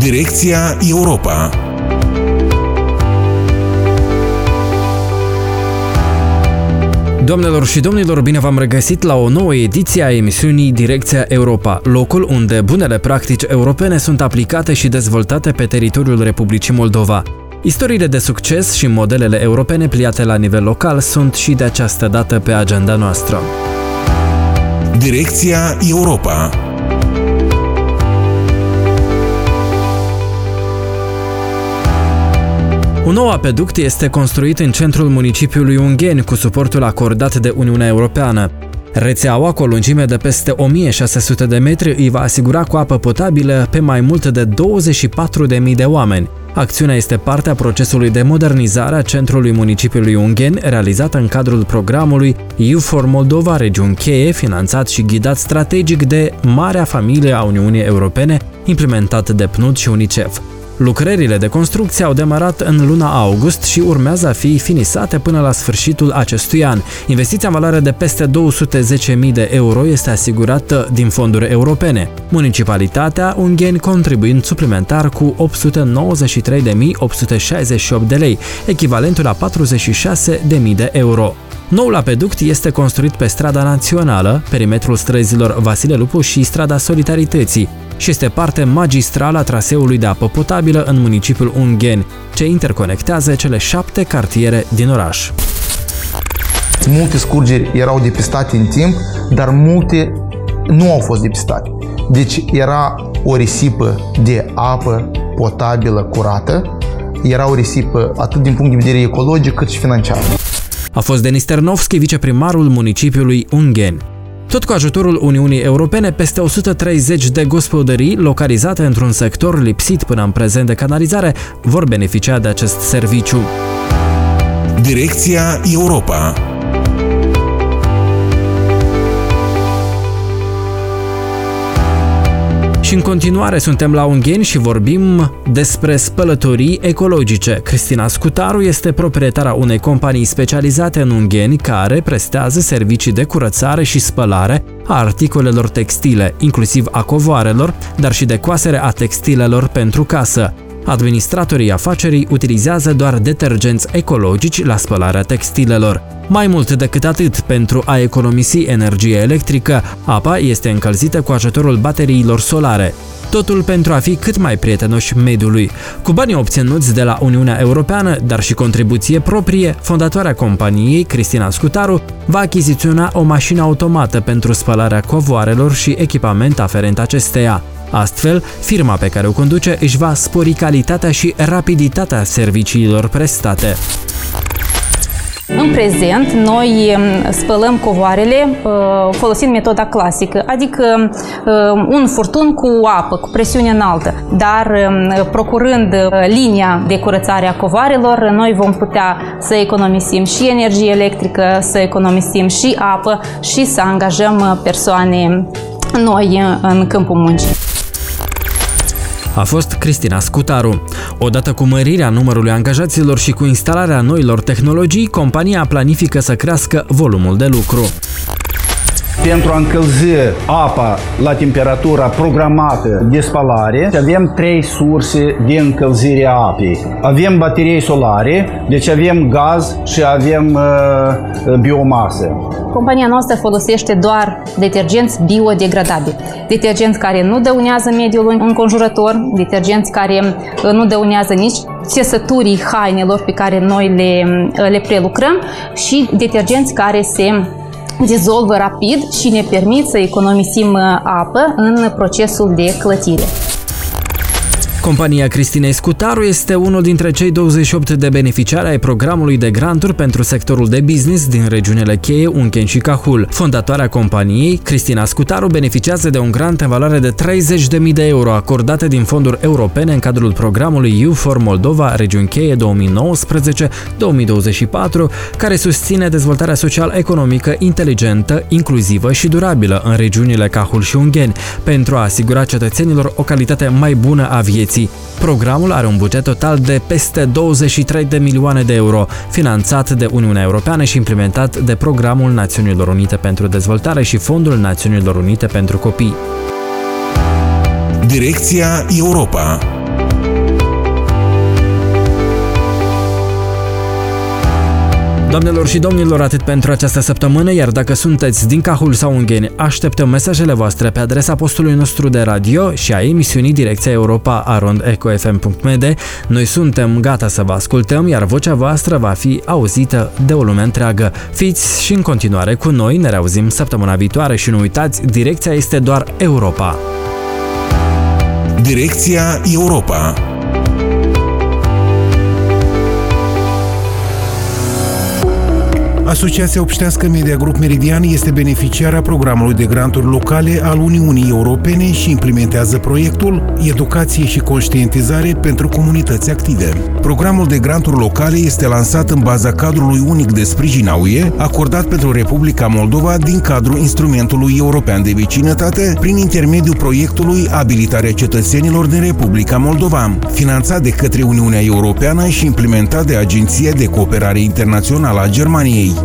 Direcția Europa Doamnelor și domnilor, bine v-am regăsit la o nouă ediție a emisiunii Direcția Europa, locul unde bunele practici europene sunt aplicate și dezvoltate pe teritoriul Republicii Moldova. Istoriile de succes și modelele europene pliate la nivel local sunt și de această dată pe agenda noastră. Direcția Europa Un nou apeduct este construit în centrul municipiului Ungheni cu suportul acordat de Uniunea Europeană. Rețeaua, cu o lungime de peste 1600 de metri, îi va asigura cu apă potabilă pe mai mult de 24.000 de oameni. Acțiunea este parte a procesului de modernizare a centrului municipiului Ungheni, realizat în cadrul programului EU for Moldova, regiuni cheie, finanțat și ghidat strategic de Marea Familie a Uniunii Europene, implementat de PNUD și UNICEF. Lucrările de construcție au demarat în luna august și urmează a fi finisate până la sfârșitul acestui an. Investiția în valoare de peste 210.000 de euro este asigurată din fonduri europene. Municipalitatea Ungheni contribuind suplimentar cu 893.868 de lei, echivalentul la 46.000 de euro. Noul apeduct este construit pe strada națională, perimetrul străzilor Vasile Lupu și strada Solidarității și este parte magistrală a traseului de apă potabilă în municipiul Ungheni, ce interconectează cele șapte cartiere din oraș. Multe scurgeri erau depistate în timp, dar multe nu au fost depistate. Deci era o risipă de apă potabilă curată, era o risipă atât din punct de vedere ecologic cât și financiar. A fost Denis Ternovski, viceprimarul municipiului Ungheni. Tot cu ajutorul Uniunii Europene, peste 130 de gospodării localizate într-un sector lipsit până în prezent de canalizare vor beneficia de acest serviciu. Direcția Europa Și în continuare suntem la Ungheni și vorbim despre spălătorii ecologice. Cristina Scutaru este proprietara unei companii specializate în Ungheni care prestează servicii de curățare și spălare a articolelor textile, inclusiv a covoarelor, dar și de coasere a textilelor pentru casă. Administratorii afacerii utilizează doar detergenți ecologici la spălarea textilelor. Mai mult decât atât, pentru a economisi energie electrică, apa este încălzită cu ajutorul bateriilor solare. Totul pentru a fi cât mai prietenoși mediului. Cu banii obținuți de la Uniunea Europeană, dar și contribuție proprie, fondatoarea companiei, Cristina Scutaru, va achiziționa o mașină automată pentru spălarea covoarelor și echipament aferent acesteia. Astfel, firma pe care o conduce își va spori calitatea și rapiditatea serviciilor prestate. În prezent, noi um, spălăm covoarele uh, folosind metoda clasică, adică um, un furtun cu apă, cu presiune înaltă. Dar um, procurând uh, linia de curățare a covoarelor, noi vom putea să economisim și energie electrică, să economisim și apă și să angajăm uh, persoane noi în câmpul muncii a fost Cristina Scutaru. Odată cu mărirea numărului angajaților și cu instalarea noilor tehnologii, compania planifică să crească volumul de lucru. Pentru a încălzi apa la temperatura programată de spălare, avem trei surse de încălzire a apei. Avem baterii solare, deci avem gaz și avem uh, biomasă. Compania noastră folosește doar detergenți biodegradabili. Detergenți care nu dăunează mediul înconjurător, detergenți care uh, nu dăunează nici țesăturii hainelor pe care noi le, uh, le prelucrăm și detergenți care se dizolvă rapid și ne permit să economisim uh, apă în procesul de clătire. Compania Cristinei Scutaru este unul dintre cei 28 de beneficiari ai programului de granturi pentru sectorul de business din regiunile cheie Unchen și Cahul. Fondatoarea companiei, Cristina Scutaru, beneficiază de un grant în valoare de 30.000 de euro acordate din fonduri europene în cadrul programului EU for Moldova, regiuni cheie 2019-2024, care susține dezvoltarea social-economică inteligentă, inclusivă și durabilă în regiunile Cahul și Ungheni, pentru a asigura cetățenilor o calitate mai bună a vieții vieții. Programul are un buget total de peste 23 de milioane de euro, finanțat de Uniunea Europeană și implementat de Programul Națiunilor Unite pentru Dezvoltare și Fondul Națiunilor Unite pentru Copii. Direcția Europa Doamnelor și domnilor, atât pentru această săptămână, iar dacă sunteți din Cahul sau Ungheni, așteptăm mesajele voastre pe adresa postului nostru de radio și a emisiunii Direcția Europa arondecofm.md. Noi suntem gata să vă ascultăm, iar vocea voastră va fi auzită de o lume întreagă. Fiți și în continuare cu noi, ne reauzim săptămâna viitoare și nu uitați, direcția este doar Europa. Direcția Europa Asociația Obștească Media Group Meridian este beneficiara programului de granturi locale al Uniunii Europene și implementează proiectul Educație și conștientizare pentru comunități active. Programul de granturi locale este lansat în baza cadrului unic de sprijin a UE, acordat pentru Republica Moldova din cadrul Instrumentului European de Vecinătate, prin intermediul proiectului Abilitarea cetățenilor din Republica Moldova, finanțat de către Uniunea Europeană și implementat de Agenția de Cooperare Internațională a Germaniei.